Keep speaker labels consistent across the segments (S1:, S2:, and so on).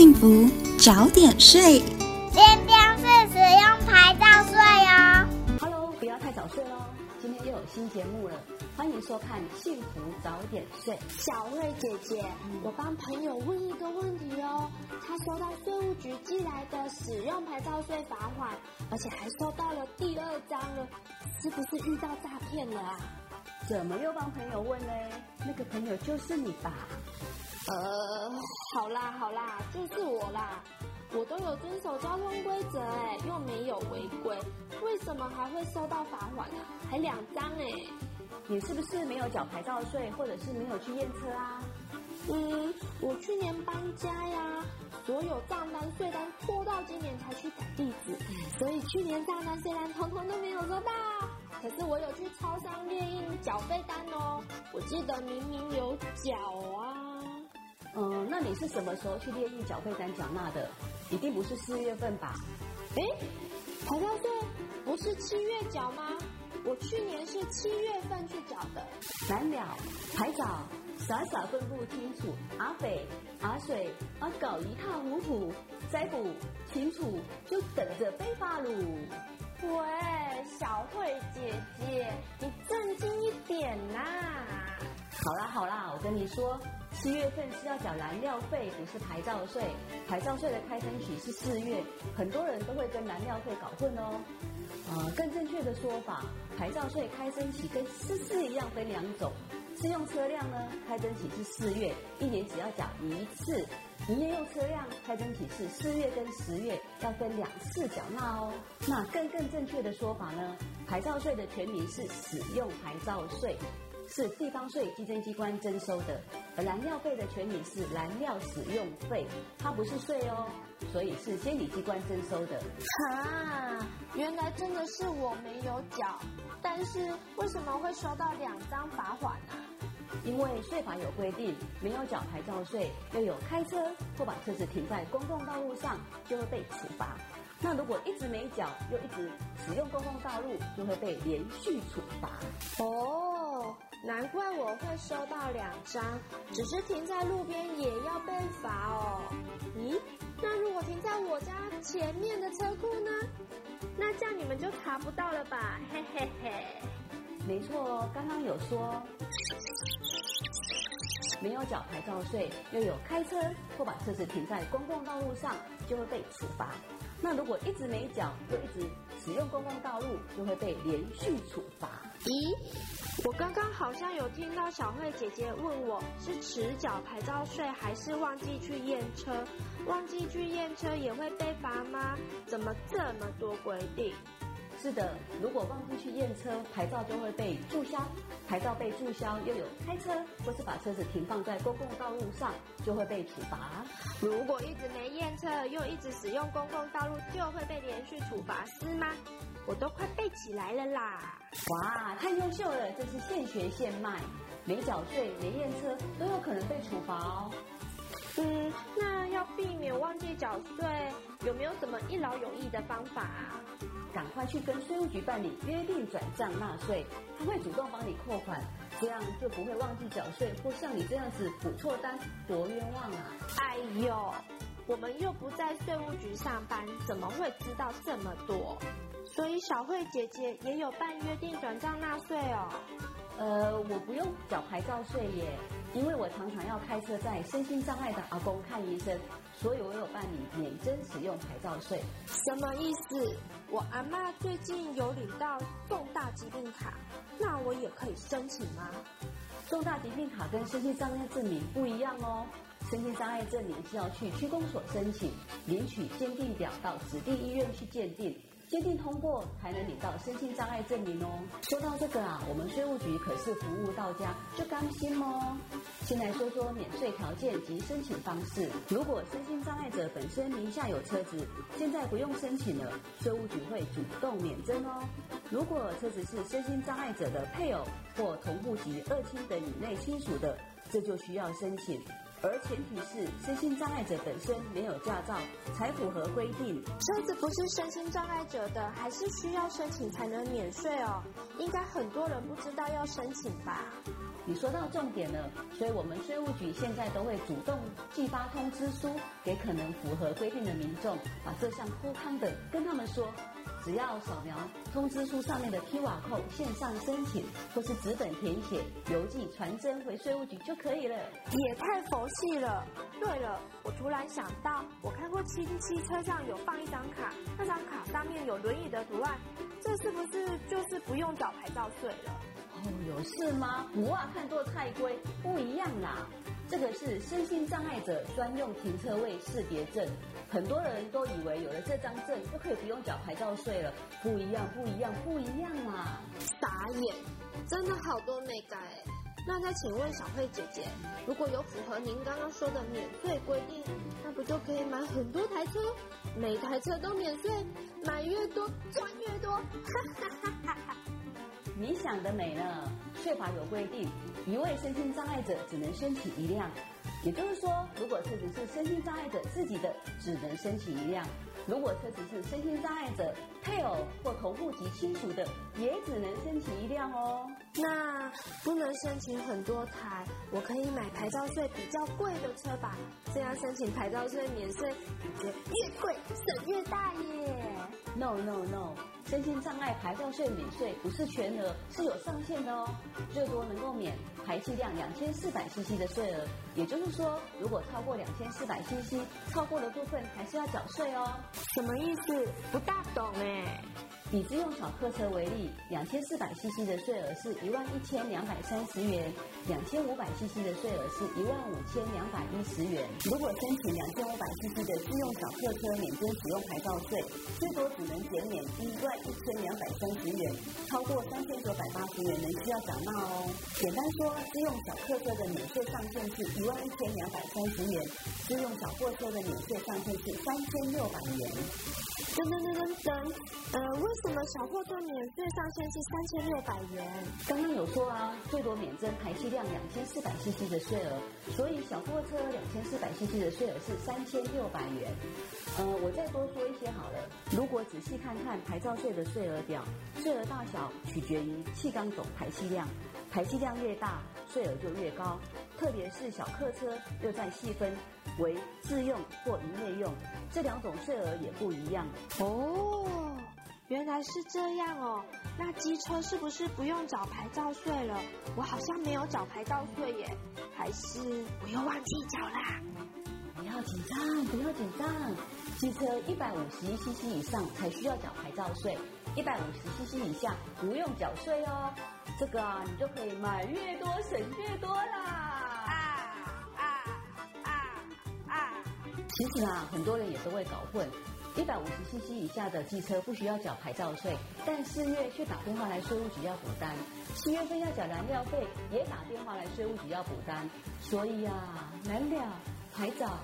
S1: 幸福早点睡。
S2: 今天是使用牌照税哦。
S3: Hello，不要太早睡喽，今天又有新节目了，欢迎收看《幸福早点睡》。
S4: 小慧姐姐，我帮朋友问一个问题哦，他收到税务局寄来的使用牌照税罚款，而且还收到了第二张了，是不是遇到诈骗了啊？
S3: 怎么又帮朋友问呢？那个朋友就是你吧？
S4: 呃，好啦好啦，就是我啦，我都有遵守交通规则哎，又没有违规，为什么还会收到罚款啊？还两张哎，
S3: 你是不是没有缴牌照税，或者是没有去验车啊？
S4: 嗯，我去年搬家呀，所有账单税单拖到今年才去改地址，所以去年账单税单统统都没有收到。可是我有去超商列印缴费单哦，我记得明明有缴啊。
S3: 嗯，那你是什么时候去列印缴费单缴纳的？一定不是四月份吧？
S4: 哎，牌照税不是七月缴吗？我去年是七月份去缴的。
S3: 难了，还早，傻傻分不清楚，阿北、阿水、阿搞一塌糊涂，再不清楚就等着被罚噜。
S4: 喂，小慧姐姐，你正经一点呐、啊！
S3: 好啦好啦，我跟你说。七月份是要缴燃料费，不是牌照税。牌照税的开征期是四月，很多人都会跟燃料费搞混哦。呃，更正确的说法，牌照税开征期跟失事一样分两种。私用车辆呢，开征期是四月，一年只要缴一次；营业用车辆开征期是四月跟十月，要分两次缴纳哦。那更更正确的说法呢，牌照税的全名是使用牌照税。是地方税稽征机关征收的，而燃料费的全名是燃料使用费，它不是税哦，所以是监理机关征收的。
S4: 啊，原来真的是我没有缴，但是为什么会收到两张罚款呢？
S3: 因为税法有规定，没有缴牌照税，又有开车或把车子停在公共道路上，就会被处罚。那如果一直没缴，又一直使用公共道路，就会被连续处罚。
S4: 哦。难怪我会收到两张，只是停在路边也要被罚哦。咦，那如果停在我家前面的车库呢？那这样你们就查不到了吧？嘿嘿嘿。
S3: 没错，刚刚有说没有缴牌照税，又有开车或把车子停在公共道路上，就会被处罚。那如果一直没缴，又一直使用公共道路，就会被连续处罚。
S4: 咦？我刚刚好像有听到小慧姐姐问我是迟缴牌照税还是忘记去验车？忘记去验车也会被罚吗？怎么这么多规定？
S3: 是的，如果忘记去验车，牌照就会被注销。牌照被注销，又有开车或是把车子停放在公共道路上，就会被处罚。
S4: 如果一直没验车，又一直使用公共道路，就会被连续处罚，是吗？我都快背起来了啦！
S3: 哇，太优秀了，这是现学现卖，没缴税、没验车都有可能被处罚哦。
S4: 嗯，那要避免忘记缴税，有没有什么一劳永逸的方法啊？
S3: 赶快去跟税务局办理约定转账纳税，他会主动帮你扣款，这样就不会忘记缴税或像你这样子补错单，多冤枉啊！
S4: 哎呦，我们又不在税务局上班，怎么会知道这么多？所以小慧姐姐也有办约定转账纳税哦。
S3: 呃，我不用缴牌照税耶，因为我常常要开车载身心障碍的阿公看医生，所以我有办理免征使用牌照税。
S4: 什么意思？我阿妈最近有领到重大疾病卡，那我也可以申请吗？
S3: 重大疾病卡跟身心障碍证明不一样哦。身心障碍证明是要去区公所申请，领取鉴定表到指定医院去鉴定。鉴定通过才能领到身心障碍证明哦。说到这个啊，我们税务局可是服务到家，就甘心哦。先来说说免税条件及申请方式。如果身心障碍者本身名下有车子，现在不用申请了，税务局会主动免征哦。如果车子是身心障碍者的配偶或同户籍二亲等以内亲属的，这就需要申请。而前提是身心障碍者本身没有驾照才符合规定。
S4: 车子不是身心障碍者的，还是需要申请才能免税哦。应该很多人不知道要申请吧？
S3: 你说到重点了，所以我们税务局现在都会主动寄发通知书给可能符合规定的民众，把这项铺康的跟他们说。只要扫描通知书上面的 QR code 线上申请，或是纸本填写、邮寄传真回税务局就可以了。
S4: 也太佛系了。对了，我突然想到，我看过亲戚车上有放一张卡，那张卡上面有轮椅的图案，这是不是就是不用缴牌照税了？
S3: 哦，有事吗？不啊，看作太贵，不一样啦。这个是身心障碍者专用停车位识别证，很多人都以为有了这张证就可以不用缴牌照税了，不一样，不一样，不一样啊！
S4: 傻眼，真的好多没改。那再请问小慧姐姐，如果有符合您刚刚说的免税规定，那不就可以买很多台车，每台车都免税，买越多赚越多？哈哈哈哈哈！
S3: 你想得美呢！税法有规定，一位身心障碍者只能申请一辆，也就是说，如果车子是身心障碍者自己的，只能申请一辆；如果车子是身心障碍者配偶或同户籍亲属的，也只能申请一辆哦。
S4: 那不能申请很多台，我可以买牌照税比较贵的车吧？这样申请牌照税免税，感觉越贵省越大耶
S3: ！No No No。身心障碍牌照税免税不是全额，是有上限的哦，最多能够免排气量两千四百 CC 的税额。也就是说，如果超过两千四百 CC，超过的部分还是要缴税哦。
S4: 什么意思？不大懂哎。
S3: 以自用小客车为例，两千四百 CC 的税额是一万一千两百三十元，两千五百 CC 的税额是一万五千两百一十元。如果申请两千五百 CC 的自用小客车免征使用牌照税，最多只能减免一万一千两百三十元，超过三千九百八十元仍需要缴纳哦。简单说，自用小客车的免税上限是一万一千两百三十元，自用小货车的免税上限是三千六百元。
S4: 呃，为什么小货车免税上限是三千六百元？
S3: 刚刚有说啊，最多免征排气量两千四百 CC 的税额，所以小货车两千四百 CC 的税额是三千六百元。呃，我再多说一些好了。如果仔细看看牌照税的税额表，税额大小取决于气缸总排气量，排气量越大，税额就越高。特别是小客车又再细分为自用或营业用，这两种税额也不一样
S4: 哦。原来是这样哦，那机车是不是不用缴牌照税了？我好像没有缴牌照税耶，还是我又忘记缴啦？
S3: 不要紧张，不要紧张，机车一百五十一 CC 以上才需要缴牌照税，一百五十 CC 以下不用缴税哦。这个啊，你就可以买越多省越多啦。啊啊啊啊其实啊，很多人也都会搞混，一百五十 CC 以下的机车不需要缴牌照税，但四月却打电话来税务局要补单，七月份要缴燃料费也打电话来税务局要补单，所以啊，燃料、牌照，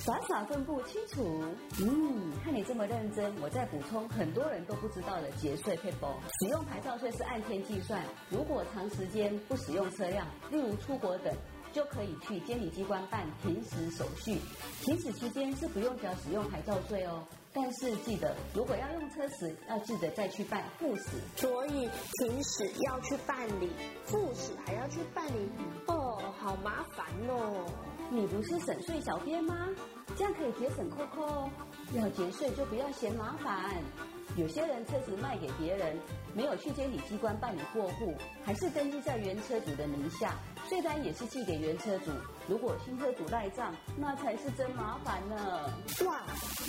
S3: 傻傻分不清楚。嗯，看你这么认真，我再补充很多人都不知道的节税配方。使用牌照税是按天计算，如果长时间不使用车辆，例如出国等。就可以去监理机关办停驶手续，停驶期间是不用缴使用牌照税哦。但是记得，如果要用车时，要记得再去办复驶。
S4: 所以停驶要去办理，复驶还要去办理，哦，好麻烦哦。
S3: 你不是省税小编吗？这样可以节省扣扣哦。要节税就不要嫌麻烦。有些人车子卖给别人，没有去监理机关办理过户，还是登记在原车主的名下，税单也是寄给原车主。如果新车主赖账，那才是真麻烦呢。
S4: 哇，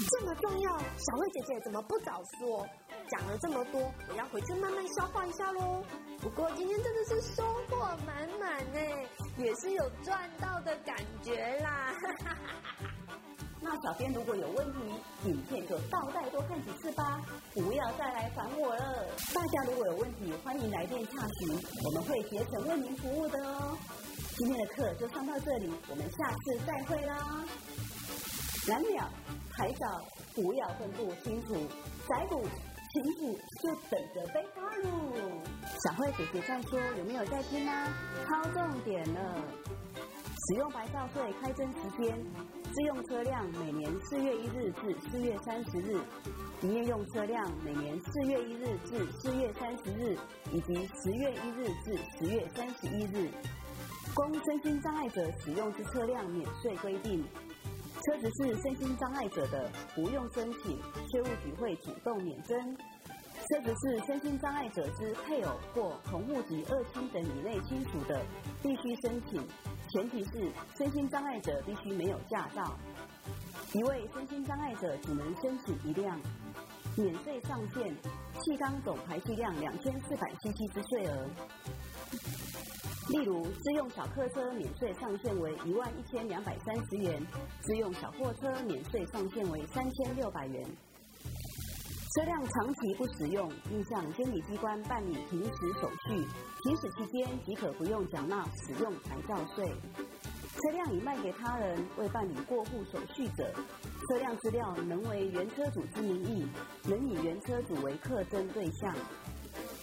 S4: 这么重要，小慧姐姐怎么不早说？讲了这么多，我要回去慢慢消化一下喽。不过今天真的是收获满满呢，也是有赚到的感觉啦。
S3: 那小编如果有问题，影片就倒带多看几次吧，不要再来烦我了。大家如果有问题，欢迎来电洽询，我们会竭诚为您服务的哦。今天的课就上到这里，我们下次再会啦。蓝鸟、海藻不要分不清楚，载捕、擒捕就等着被发喽。小慧姐姐在说，有没有在听呢？超重点了。使用牌照税开征时间，自用车辆每年四月一日至四月三十日，营业用车辆每年四月一日至四月三十日，以及十月一日至十月三十一日。供身心障碍者使用之车辆免税规定，车子是身心障碍者的，不用申请，税务局会主动免征。车子是身心障碍者之配偶或同户籍二亲等以内亲属的，必须申请，前提是身心障碍者必须没有驾照。一位身心障碍者只能申请一辆，免税上限气缸总排气量两千四百 cc 之税额。例如，自用小客车免税上限为一万一千两百三十元，自用小货车免税上限为三千六百元。车辆长期不使用，应向监理机关办理停驶手续。停驶期间即可不用缴纳使用牌照税。车辆已卖给他人未办理过户手续者，车辆资料能为原车主之名义，能以原车主为课征对象。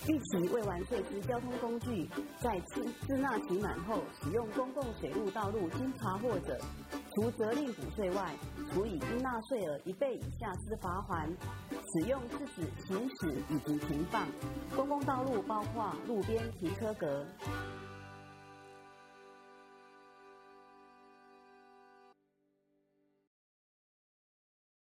S3: 逾期未完税之交通工具，在自自纳期满后使用公共水路道路经查获者，除责令补税外，处以应纳税额一倍以下之罚锾。使用是指行驶以及停放公共道路，包括路边停车格。